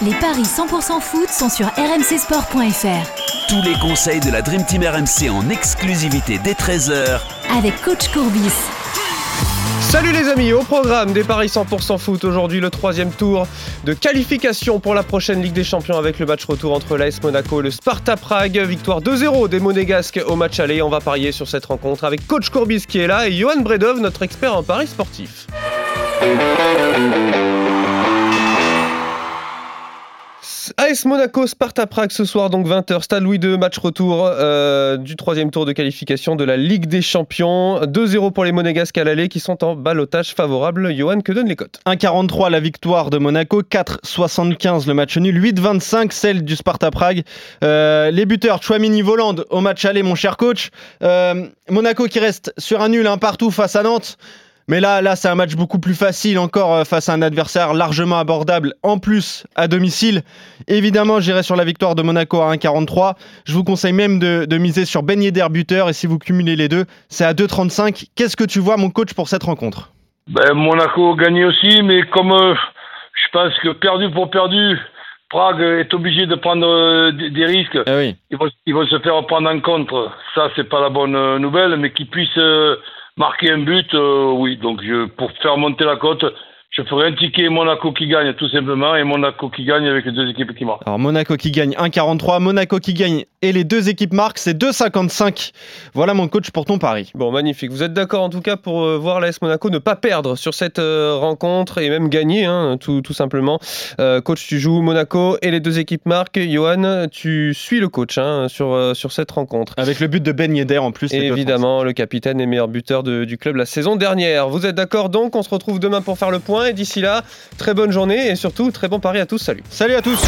Les paris 100% foot sont sur rmcsport.fr. Tous les conseils de la Dream Team RMC en exclusivité dès 13h avec coach Courbis. Salut les amis, au programme des Paris 100% foot, aujourd'hui le troisième tour de qualification pour la prochaine Ligue des Champions avec le match retour entre l'AS Monaco et le Sparta Prague. Victoire 2-0 des Monégasques au match aller. On va parier sur cette rencontre avec coach Courbis qui est là et Johan Bredov, notre expert en paris sportif. Monaco, Sparta Prague ce soir, donc 20h, Stade Louis II, match retour euh, du troisième tour de qualification de la Ligue des Champions. 2-0 pour les Monégasques à l'aller qui sont en balotage favorable. Johan, que donnent les cotes? 1,43 la victoire de Monaco, 4,75 le match nul, 8,25 celle du Sparta Prague. Euh, les buteurs, Chouamini Voland au match aller, mon cher coach. Euh, Monaco qui reste sur un nul, un partout face à Nantes. Mais là, là c'est un match beaucoup plus facile encore euh, face à un adversaire largement abordable, en plus à domicile. Évidemment, j'irai sur la victoire de Monaco à 1,43. Je vous conseille même de, miser sur Ben Yedder buteur, et si vous cumulez les deux, c'est à 2,35. Qu'est-ce que tu vois, mon coach, pour cette rencontre? Ben, Monaco gagne aussi, mais comme euh, je pense que perdu pour perdu, Prague est obligé de prendre euh, des, risques. Eh oui. ils, vont, se faire prendre en compte. Ça, c'est pas la bonne nouvelle, mais qu'ils puissent marquer un but, euh, oui. Donc je, pour faire monter la cote, je ferai un ticket Monaco qui gagne tout simplement et Monaco qui gagne avec les deux équipes qui marquent. Alors Monaco qui gagne 1,43, Monaco qui gagne et les deux équipes marquent, c'est 2,55. Voilà mon coach pour ton pari. Bon, magnifique. Vous êtes d'accord en tout cas pour euh, voir l'AS Monaco ne pas perdre sur cette euh, rencontre et même gagner, hein, tout, tout, simplement. Euh, coach, tu joues Monaco et les deux équipes marquent. Johan, tu suis le coach hein, sur, sur cette rencontre. Avec le but de Ben Yedder en plus. évidemment, le capitaine et meilleur buteur du club la saison dernière. Vous êtes d'accord donc On se retrouve demain pour faire le point et d'ici là, très bonne journée et surtout très bon pari à tous. Salut. Salut à tous.